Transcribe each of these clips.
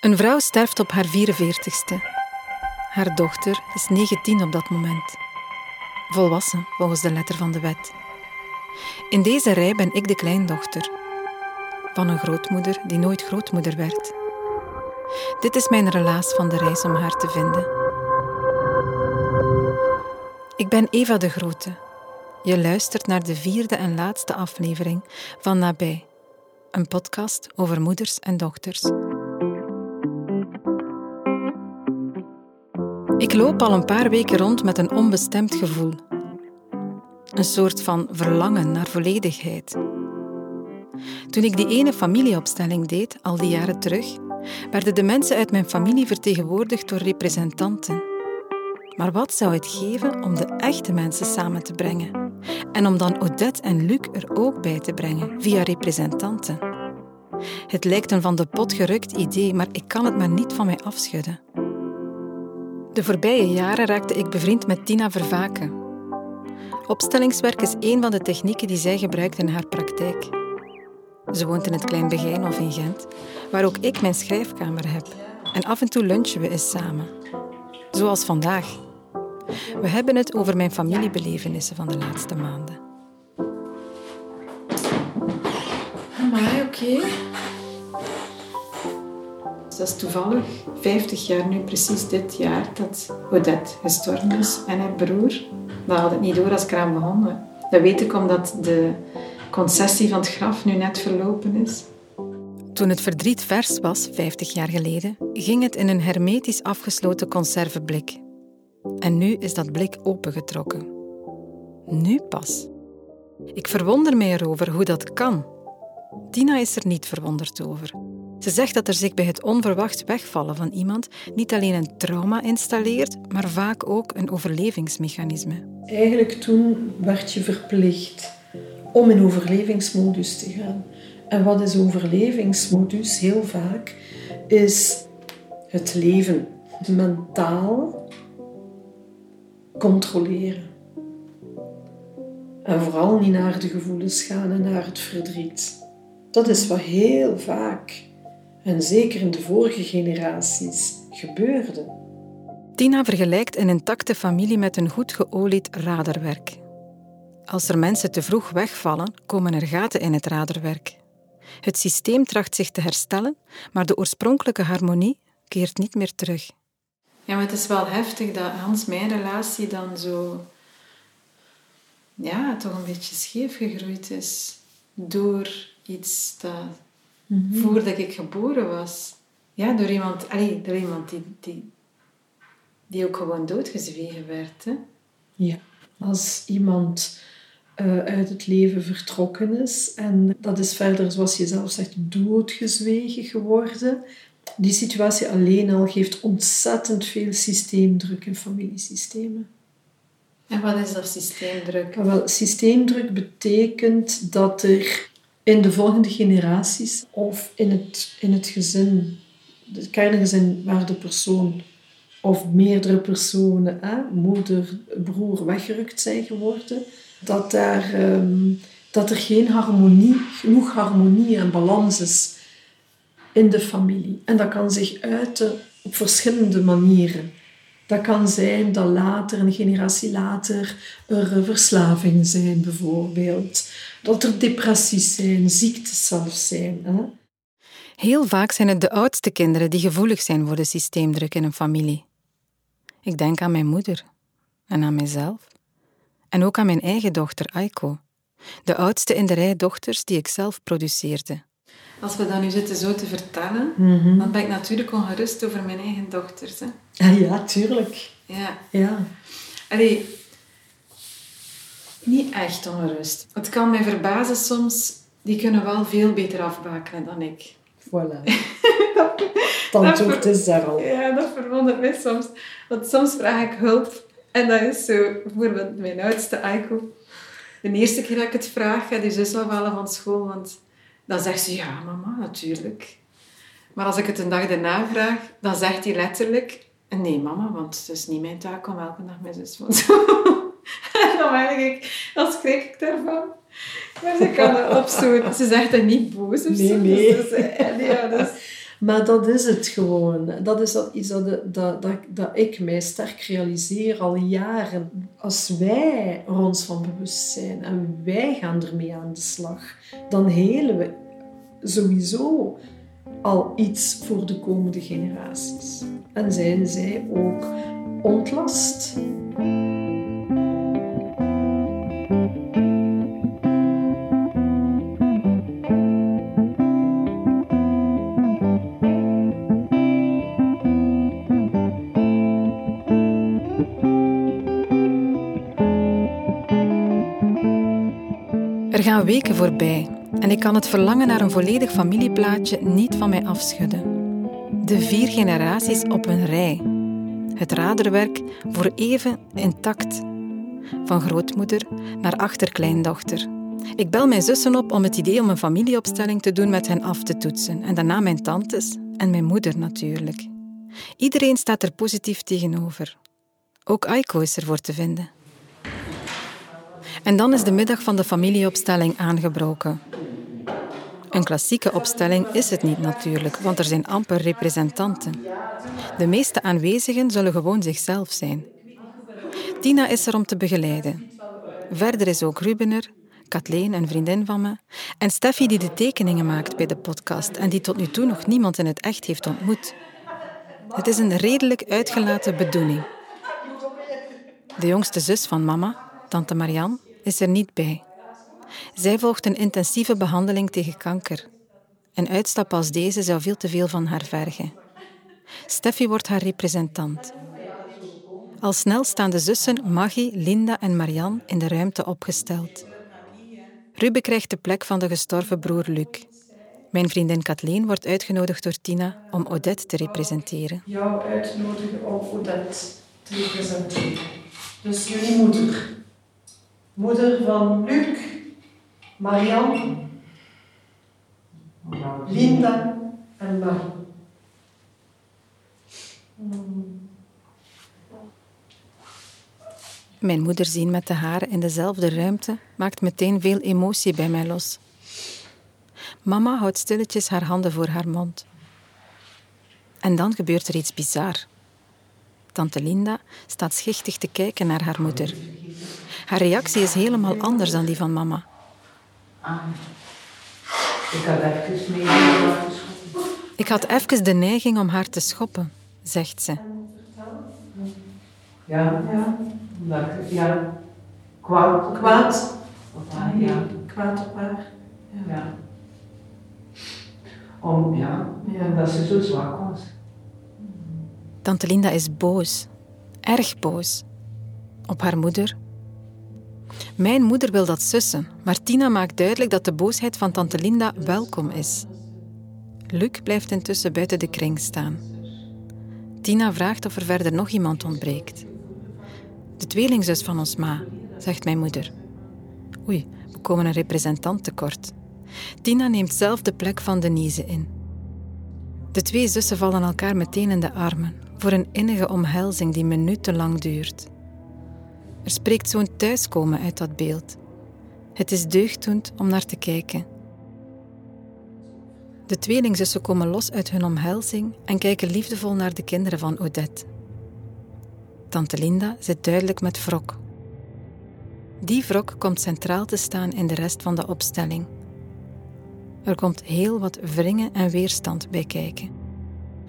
Een vrouw sterft op haar 44ste. Haar dochter is 19 op dat moment. Volwassen volgens de letter van de wet. In deze rij ben ik de kleindochter. Van een grootmoeder die nooit grootmoeder werd. Dit is mijn relaas van de reis om haar te vinden. Ik ben Eva de Grote. Je luistert naar de vierde en laatste aflevering van Nabij, een podcast over moeders en dochters. Ik loop al een paar weken rond met een onbestemd gevoel. Een soort van verlangen naar volledigheid. Toen ik die ene familieopstelling deed, al die jaren terug, werden de mensen uit mijn familie vertegenwoordigd door representanten. Maar wat zou het geven om de echte mensen samen te brengen? En om dan Odette en Luc er ook bij te brengen, via representanten. Het lijkt een van de pot gerukt idee, maar ik kan het maar niet van mij afschudden. De voorbije jaren raakte ik bevriend met Tina Vervaken. Opstellingswerk is een van de technieken die zij gebruikt in haar praktijk. Ze woont in het Klein Begijn of in Gent, waar ook ik mijn schrijfkamer heb. En af en toe lunchen we eens samen. Zoals vandaag. We hebben het over mijn familiebelevenissen van de laatste maanden. Maar oké. Dat is toevallig 50 jaar nu, precies dit jaar, dat Odette gestorven is en haar broer. Dat had ik niet door als ik eraan begon. Dat weet ik omdat de concessie van het graf nu net verlopen is. Toen het verdriet vers was, 50 jaar geleden, ging het in een hermetisch afgesloten conserveblik. En nu is dat blik opengetrokken. Nu pas. Ik verwonder mij erover hoe dat kan. Tina is er niet verwonderd over. Ze zegt dat er zich bij het onverwacht wegvallen van iemand niet alleen een trauma installeert, maar vaak ook een overlevingsmechanisme. Eigenlijk toen werd je verplicht om in overlevingsmodus te gaan. En wat is overlevingsmodus? Heel vaak is het leven mentaal controleren. En vooral niet naar de gevoelens gaan en naar het verdriet. Dat is wat heel vaak, en zeker in de vorige generaties, gebeurde. Tina vergelijkt een intacte familie met een goed geolied radarwerk. Als er mensen te vroeg wegvallen, komen er gaten in het radarwerk. Het systeem tracht zich te herstellen, maar de oorspronkelijke harmonie keert niet meer terug. Ja, maar het is wel heftig dat Hans mijn relatie dan zo... Ja, toch een beetje scheef gegroeid is. Door iets dat... Mhm. Voordat ik geboren was. Ja, door iemand... Allee, door iemand die, die, die ook gewoon doodgezwegen werd. Hè? Ja, als iemand eh, uit het leven vertrokken is en dat is verder, zoals je zelf zegt, doodgezwegen geworden. Die situatie alleen al geeft ontzettend veel systeemdruk in familiesystemen. En wat is dat systeemdruk? Wel, systeemdruk betekent dat er in de volgende generaties of in het, in het gezin, het kerngezin waar de persoon of meerdere personen, hè, moeder, broer, weggerukt zijn geworden, dat, daar, ehm, dat er geen harmonie, genoeg harmonie en balans is in de familie. En dat kan zich uiten op verschillende manieren. Dat kan zijn dat later, een generatie later, er verslavingen zijn bijvoorbeeld. Dat er depressies zijn, ziektes zelfs zijn. Hè? Heel vaak zijn het de oudste kinderen die gevoelig zijn voor de systeemdruk in een familie. Ik denk aan mijn moeder en aan mijzelf. En ook aan mijn eigen dochter Aiko, de oudste in de rij dochters die ik zelf produceerde. Als we dat nu zitten zo te vertellen, dan ben ik natuurlijk ongerust over mijn eigen dochters. Hè. Ah, ja, tuurlijk. Ja. Ja. Allee, niet echt ongerust. Het kan mij verbazen soms, die kunnen wel veel beter afbakenen dan ik. Voilà. Tandtocht is daar al. Ja, dat verwondert mij soms. Want soms vraag ik hulp. En dat is zo, bijvoorbeeld mijn oudste Aiko. De eerste keer dat ik het vraag, gaat die zus afhalen van school. Want dan zegt ze, ja mama, natuurlijk. Maar als ik het een dag daarna vraag, dan zegt hij letterlijk... Nee mama, want het is niet mijn taak om elke dag mijn zus van En dan merk ik, dan schrik ik daarvan. Maar ze kan het op. Ze zegt dat niet boos of Nee, zo. nee. Dus, dus, eh, ja, dus, Maar dat is het gewoon. Dat is dat, iets dat, dat, dat, dat ik mij sterk realiseer al jaren. Als wij er ons van bewust zijn en wij gaan ermee aan de slag, dan helen we sowieso al iets voor de komende generaties. En zijn zij ook ontlast. Er gaan weken voorbij en ik kan het verlangen naar een volledig familieplaatje niet van mij afschudden. De vier generaties op een rij. Het raderwerk voor even intact. Van grootmoeder naar achterkleindochter. Ik bel mijn zussen op om het idee om een familieopstelling te doen met hen af te toetsen. En daarna mijn tantes en mijn moeder natuurlijk. Iedereen staat er positief tegenover. Ook Aiko is er voor te vinden. En dan is de middag van de familieopstelling aangebroken. Een klassieke opstelling is het niet natuurlijk, want er zijn amper representanten. De meeste aanwezigen zullen gewoon zichzelf zijn. Tina is er om te begeleiden. Verder is ook Ruben er, Kathleen, een vriendin van me, en Steffi die de tekeningen maakt bij de podcast en die tot nu toe nog niemand in het echt heeft ontmoet. Het is een redelijk uitgelaten bedoeling. De jongste zus van mama, tante Marianne, is er niet bij. Zij volgt een intensieve behandeling tegen kanker. Een uitstap als deze zou veel te veel van haar vergen. Steffi wordt haar representant. Al snel staan de zussen Maggie, Linda en Marianne in de ruimte opgesteld. Ruben krijgt de plek van de gestorven broer Luc. Mijn vriendin Kathleen wordt uitgenodigd door Tina om Odette te representeren. Jou uitnodigen om Odette te representeren. Dus jullie moeder. Moeder van Luc, Marianne, Linda en Marie. Mijn moeder zien met de haren in dezelfde ruimte maakt meteen veel emotie bij mij los. Mama houdt stilletjes haar handen voor haar mond. En dan gebeurt er iets bizar. Tante Linda staat schichtig te kijken naar haar moeder. Haar reactie is helemaal anders dan die van mama. Ik had even mee. Ik had even de neiging om haar te schoppen, zegt ze. Ja, ja. Omdat ik, ja, kwaad. Kwaad. Op haar, ja. Kwaad op haar. ja. Om, ja, Ja. omdat ze zo zwak was. Tante Linda is boos. Erg boos. Op haar moeder. Mijn moeder wil dat sussen, maar Tina maakt duidelijk dat de boosheid van tante Linda welkom is. Luc blijft intussen buiten de kring staan. Tina vraagt of er verder nog iemand ontbreekt. De tweelingzus van ons ma, zegt mijn moeder. Oei, we komen een representant tekort. Tina neemt zelf de plek van Denise in. De twee zussen vallen elkaar meteen in de armen voor een innige omhelzing die minutenlang duurt. Er spreekt zo'n thuiskomen uit dat beeld. Het is deugddoend om naar te kijken. De tweelingzussen komen los uit hun omhelzing en kijken liefdevol naar de kinderen van Odette. Tante Linda zit duidelijk met wrok. Die wrok komt centraal te staan in de rest van de opstelling. Er komt heel wat wringen en weerstand bij kijken.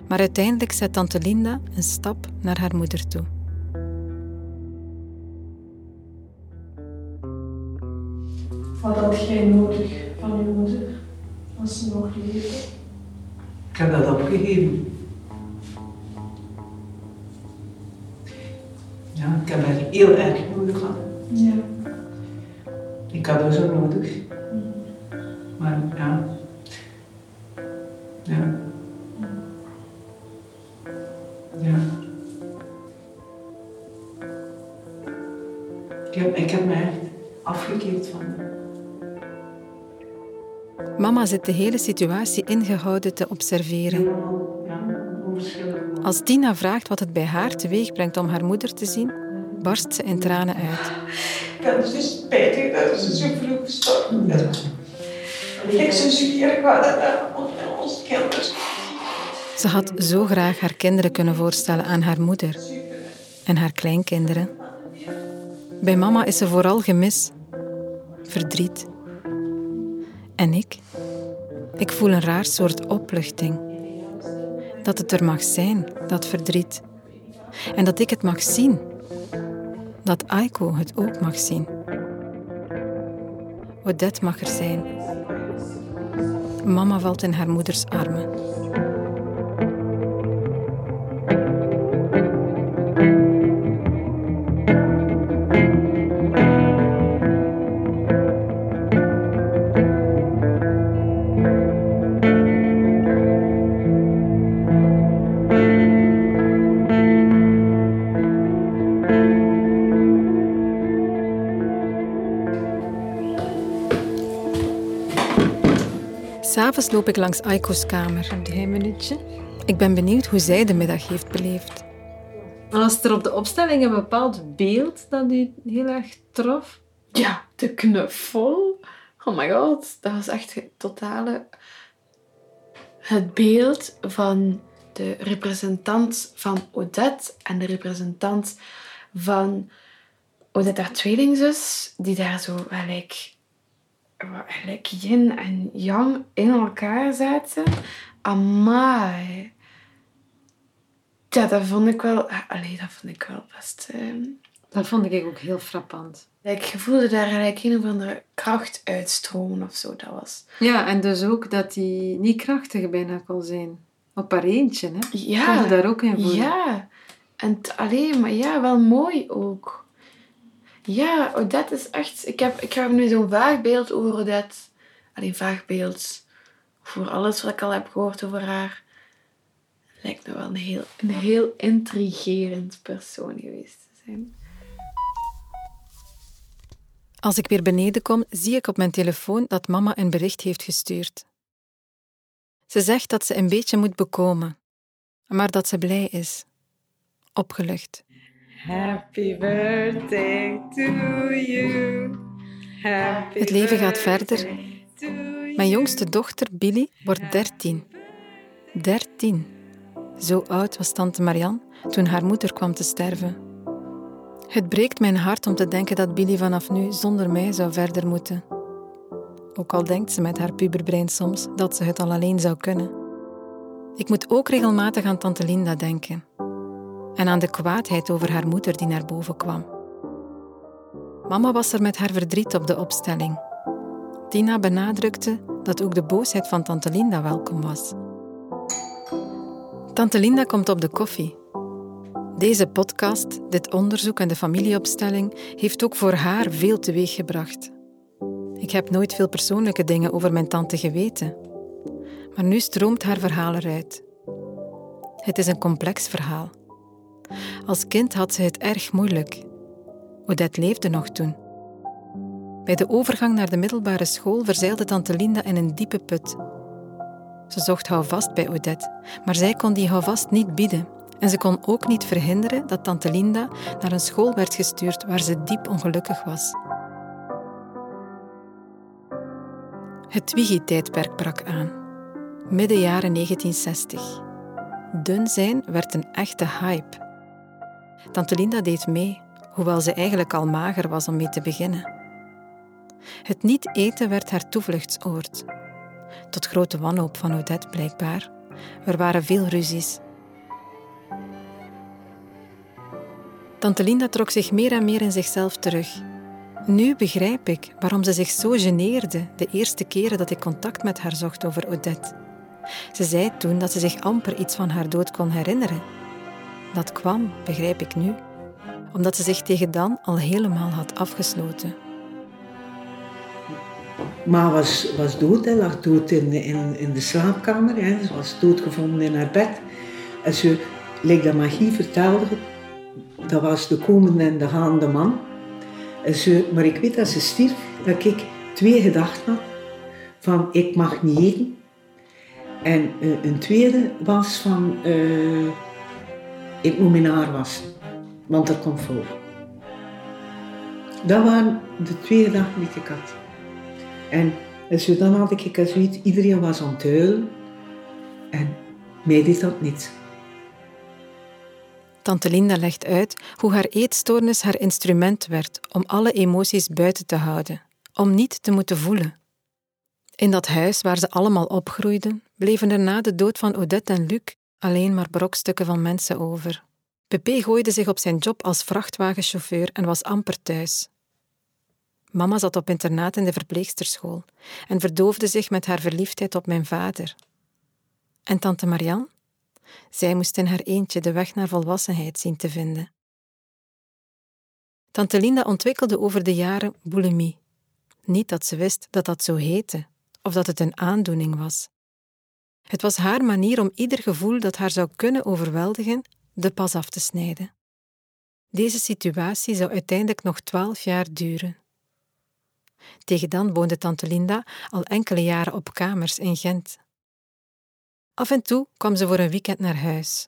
Maar uiteindelijk zet tante Linda een stap naar haar moeder toe. Wat had jij nodig van je moeder als ze nog leefde? Ik heb dat opgegeven. Ja, ik heb haar heel erg nodig gehad. Ja. Ik had haar zo nodig. Maar ja. Ja. Mama zit de hele situatie ingehouden te observeren. Als Tina vraagt wat het bij haar teweeg brengt om haar moeder te zien, barst ze in tranen uit. Ik het dus spijtig dat ze zo vroeg gestorven is. Ik zie hier kwaad onze kinderen. Ze had zo graag haar kinderen kunnen voorstellen aan haar moeder en haar kleinkinderen. Bij mama is ze vooral gemis, verdriet. En ik? Ik voel een raar soort opluchting. Dat het er mag zijn, dat verdriet. En dat ik het mag zien. Dat Aiko het ook mag zien. Odette mag er zijn. Mama valt in haar moeders armen. S'avonds loop ik langs Aiko's kamer. Een minuutje. Ik ben benieuwd hoe zij de middag heeft beleefd. Was er op de opstelling een bepaald beeld dat u heel erg trof? Ja, de knuffel. Oh my god, dat was echt het totale... Het beeld van de representant van Odette en de representant van Odette, haar tweelingzus, die daar zo gelijk, gelijk yin en yang in elkaar zaten. Amai. Ja, dat vond ik wel... Allee, dat vond ik wel best... ehm, Dat vond ik ook heel frappant. ik voelde daar gelijk een of andere kracht uitstromen of zo. Dat was... Ja, en dus ook dat hij niet krachtig bijna kon zijn. Op haar eentje, hè? Ja. Kon je daar ook in voelen? Ja. En alleen, maar ja, wel mooi ook. Ja, Odette is echt... Ik heb, ik heb nu zo'n vaag beeld over Odette. Alleen vaag beeld voor alles wat ik al heb gehoord over haar. Lijkt me wel een heel, een heel intrigerend persoon geweest te zijn. Als ik weer beneden kom, zie ik op mijn telefoon dat mama een bericht heeft gestuurd. Ze zegt dat ze een beetje moet bekomen, maar dat ze blij is. Opgelucht. Happy birthday to you. Happy Het leven gaat verder. Mijn jongste dochter, Billy, wordt dertien. Dertien. Zo oud was tante Marianne toen haar moeder kwam te sterven. Het breekt mijn hart om te denken dat Billy vanaf nu zonder mij zou verder moeten. Ook al denkt ze met haar puberbrein soms dat ze het al alleen zou kunnen. Ik moet ook regelmatig aan tante Linda denken. En aan de kwaadheid over haar moeder die naar boven kwam. Mama was er met haar verdriet op de opstelling. Tina benadrukte dat ook de boosheid van tante Linda welkom was. Tante Linda komt op de koffie. Deze podcast, dit onderzoek en de familieopstelling heeft ook voor haar veel teweeggebracht. Ik heb nooit veel persoonlijke dingen over mijn tante geweten. Maar nu stroomt haar verhaal eruit. Het is een complex verhaal. Als kind had ze het erg moeilijk. Odette leefde nog toen. Bij de overgang naar de middelbare school verzeilde tante Linda in een diepe put. Ze zocht houvast bij Odette, maar zij kon die houvast niet bieden. En ze kon ook niet verhinderen dat tante Linda naar een school werd gestuurd waar ze diep ongelukkig was. Het Twiggy-tijdperk brak aan. Midden jaren 1960. Dun zijn werd een echte hype. Tante Linda deed mee, hoewel ze eigenlijk al mager was om mee te beginnen. Het niet eten werd haar toevluchtsoord. Tot grote wanhoop van Odette blijkbaar. Er waren veel ruzies. Tante Linda trok zich meer en meer in zichzelf terug. Nu begrijp ik waarom ze zich zo geneerde de eerste keren dat ik contact met haar zocht over Odette. Ze zei toen dat ze zich amper iets van haar dood kon herinneren. Dat kwam, begrijp ik nu, omdat ze zich tegen dan al helemaal had afgesloten. Ma was, was dood, hè, lag dood in, in, in de slaapkamer. Hè. Ze was doodgevonden in haar bed. En ze, like dat magie vertelde, dat was de komende en de gaande man. En ze, maar ik weet dat ze stierf, dat ik twee gedachten had. Van, ik mag niet eten. En eh, een tweede was van, eh, ik moet mijn haar wassen. Want dat komt voor. Dat waren de twee gedachten die ik had. En zo dan had ik zoiets, iedereen was aan het. En Mij deed dat niet. Tante Linda legt uit hoe haar eetstoornis haar instrument werd om alle emoties buiten te houden, om niet te moeten voelen. In dat huis waar ze allemaal opgroeiden, bleven er na de dood van Odette en Luc alleen maar brokstukken van mensen over. Pepe gooide zich op zijn job als vrachtwagenchauffeur en was amper thuis. Mama zat op internaat in de verpleegsterschool en verdoofde zich met haar verliefdheid op mijn vader. En tante Marianne? Zij moest in haar eentje de weg naar volwassenheid zien te vinden. Tante Linda ontwikkelde over de jaren bulimie. Niet dat ze wist dat dat zo heette, of dat het een aandoening was. Het was haar manier om ieder gevoel dat haar zou kunnen overweldigen, de pas af te snijden. Deze situatie zou uiteindelijk nog twaalf jaar duren. Tegen dan woonde tante Linda al enkele jaren op kamers in Gent. Af en toe kwam ze voor een weekend naar huis.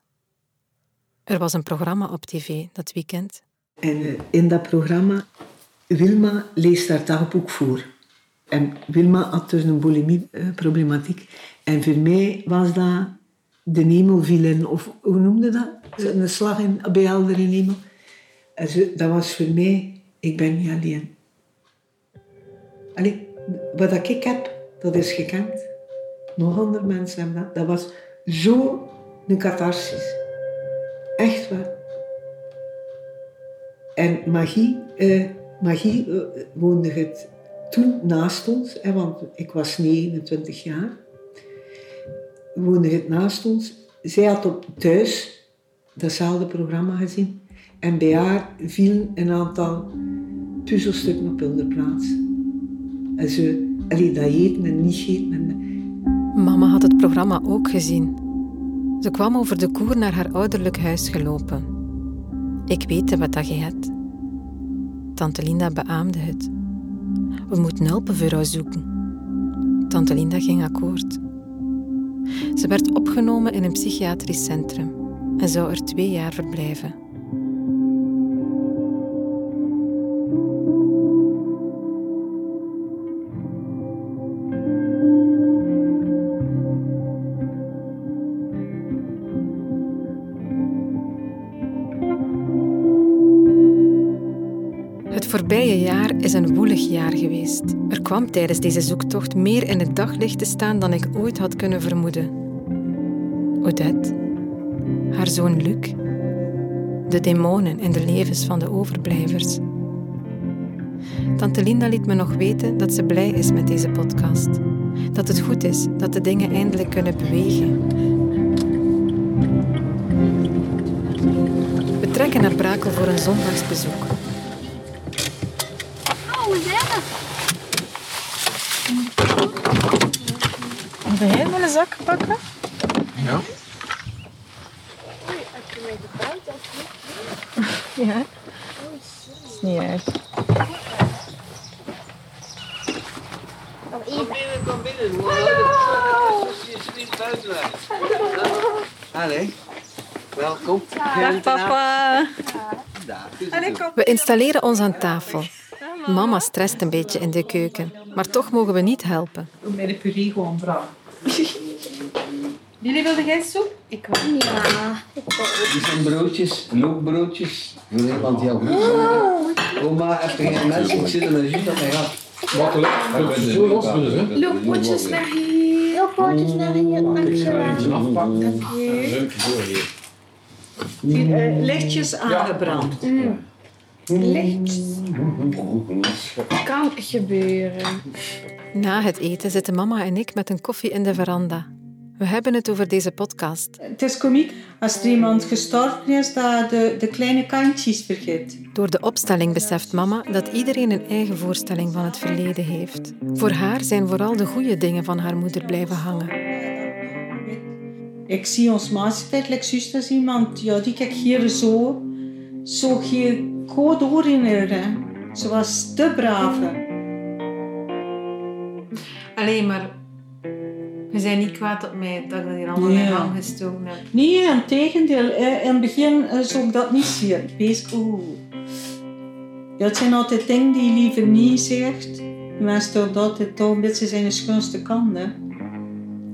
Er was een programma op tv dat weekend. En eh, in dat programma, Wilma leest haar dagboek voor. En Wilma had dus een bulimie-problematiek. En voor mij was dat de hemel viel in, of hoe noemde dat? Een slag in, bij. En zo, dat was voor mij, ik ben niet alleen. Allee, wat ik heb, dat is gekend. Nog andere mensen hebben dat. Dat was zo een catharsis. Echt waar. En magie, eh, magie eh, woonde het toen naast ons, hè, want ik was 29 jaar, woonde het naast ons. Zij had op thuis datzelfde programma gezien en bij haar vielen een aantal puzzelstukken op hun plaats. En ze, allee, dat eten en niet eten. En, Mama had het programma ook gezien. Ze kwam over de koer naar haar ouderlijk huis gelopen. Ik weet wat dat je hebt. Tante Linda beaamde het. We moeten helpen voor haar zoeken. Tante Linda ging akkoord. Ze werd opgenomen in een psychiatrisch centrum en zou er twee jaar verblijven. Het voorbije jaar is een jaar geweest. Er kwam tijdens deze zoektocht meer in het daglicht te staan dan ik ooit had kunnen vermoeden. Odette, haar zoon Luc, de demonen in de levens van de overblijvers. Tante Linda liet me nog weten dat ze blij is met deze podcast. Dat het goed is dat de dingen eindelijk kunnen bewegen. We trekken naar Brakel voor een zondagsbezoek. Wil jij een zak pakken? Ja. Ja. Is niet erg. Kom binnen, kom binnen. Alsjeblieft buiten Allee, welkom. Dag papa. We installeren ons aan tafel. Mama stresst een beetje in de keuken, maar toch mogen we niet helpen. Doe mij de puree gewoon brak. Jullie wilden geen soep? Ik wil niet. Ja, ik wil Dit zijn broodjes, loopbroodjes. Voor iemand die al goed. Oma, heb je geen mensen? Ik zit er met jus op mijn gat. Makkelijk. Zo los willen ze. Loopotjes naar hier. looppootjes naar hier, dankjewel. afpakken. Eh, lichtjes aangebrand. Licht. Kan gebeuren. Na het eten zitten mama en ik met een koffie in de veranda. We hebben het over deze podcast. Het is komiek als er iemand gestorven is dat de, de kleine kantjes vergeet. Door de opstelling beseft mama dat iedereen een eigen voorstelling van het verleden heeft. Voor haar zijn vooral de goede dingen van haar moeder blijven hangen. Ik zie ons maatschappij, like juist als iemand, ja, die kijk hier zo, zo code herinneren. Ze was te brave. Alleen maar... We zijn niet kwaad op mij dat ik dat hier allemaal Nee. in gestoken heb. Nee, in tegendeel. In het begin eh, zou ik dat niet zien. Wees, oeh. Het zijn altijd dingen die je liever niet zegt. Mensen doen dat altijd toch een beetje zijn schoonste kant. Hè.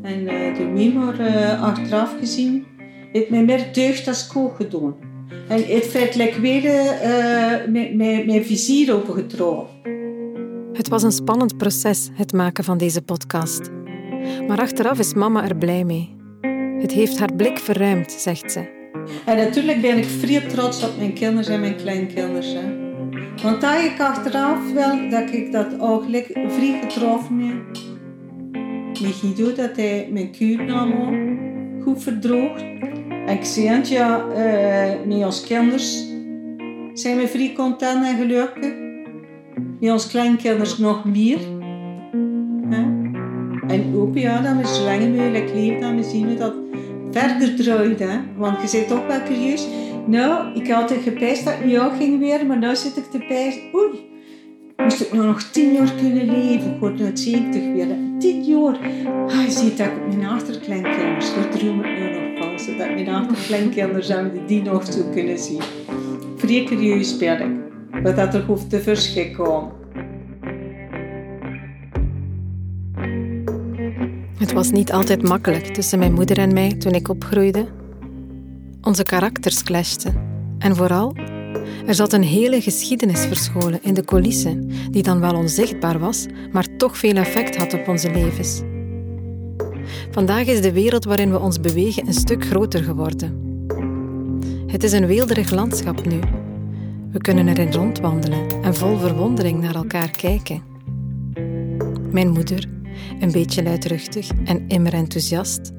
En eh, de mimo eh, achteraf gezien, heeft mij meer deugd als kook gedaan. En het feitelijk weer eh, met, met, met vizier opengetrokken. Het was een spannend proces, het maken van deze podcast. Maar achteraf is mama er blij mee. Het heeft haar blik verruimd, zegt ze. En natuurlijk ben ik vrij trots op mijn kinderen en mijn kleinkinderen. hè. Want daar ik achteraf wel dat ik dat eigenlijk vrij getroffen heb. Met Guido dat hij mijn kuur nam ook goed verdroogt. Het, ja, eh, met ons kinders zijn we vrij content en gelukkig. Met ons kleinkinders nog meer. En ook ja, dat we zo lang mogelijk leven, dat we zien dat verder draait. Hè? Want je zit ook wel curieus. Nou, ik had altijd gepijst dat ik met jou ging weer, maar nu zit ik te pijzen. Oei, moest ik nog tien jaar kunnen leven? Ik word nu 70 weer. Tien jaar. Ah, je ziet dat ik op mijn achterkleinkinders, daar droom ik nu. Zodat mijn achterkleinkinders zouden die nog zo kunnen zien. Vrij curieus ben. Wat er hoeft te verschil komen. Het was niet altijd makkelijk tussen mijn moeder en mij toen ik opgroeide. Onze karakters clashten. En vooral, er zat een hele geschiedenis verscholen in de coulissen, die dan wel onzichtbaar was, maar toch veel effect had op onze levens. Vandaag is de wereld waarin we ons bewegen een stuk groter geworden. Het is een weelderig landschap nu. We kunnen erin rondwandelen en vol verwondering naar elkaar kijken. Mijn moeder, een beetje luidruchtig en immer enthousiast.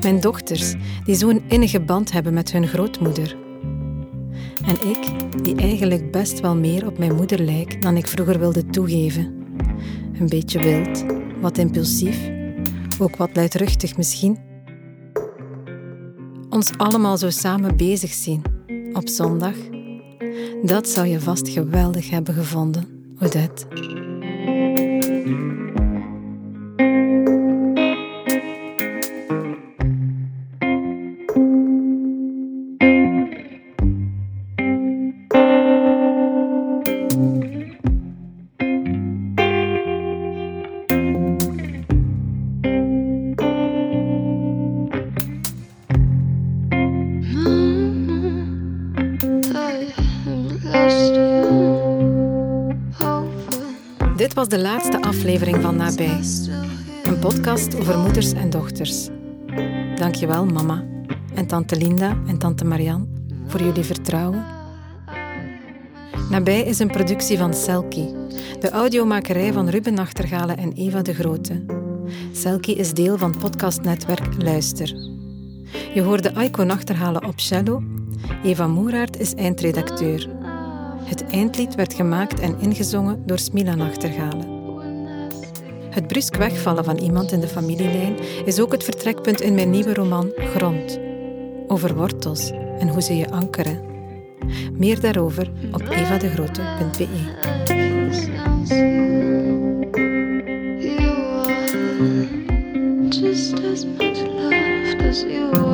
Mijn dochters, die zo'n innige band hebben met hun grootmoeder. En ik, die eigenlijk best wel meer op mijn moeder lijk dan ik vroeger wilde toegeven. Een beetje wild, wat impulsief, ook wat luidruchtig misschien. Ons allemaal zo samen bezig zien, op zondag. Dat zou je vast geweldig hebben gevonden, Odette. Dit was de laatste aflevering van Nabij. Een podcast over moeders en dochters. Dankjewel mama en tante Linda en tante Marianne voor jullie vertrouwen. Nabij is een productie van Selkie, de audiomakerij van Ruben Nachtergalen en Eva de Grote. Selkie is deel van podcastnetwerk Luister. Je hoorde Aiko Nachtergalen op cello. Eva Moeraert is eindredacteur. Het eindlied werd gemaakt en ingezongen door Smila Nachtergalen. Het brusk wegvallen van iemand in de familielijn is ook het vertrekpunt in mijn nieuwe roman Grond. Over wortels en hoe ze je ankeren. Meer daarover op evadegrote.be. Just as as you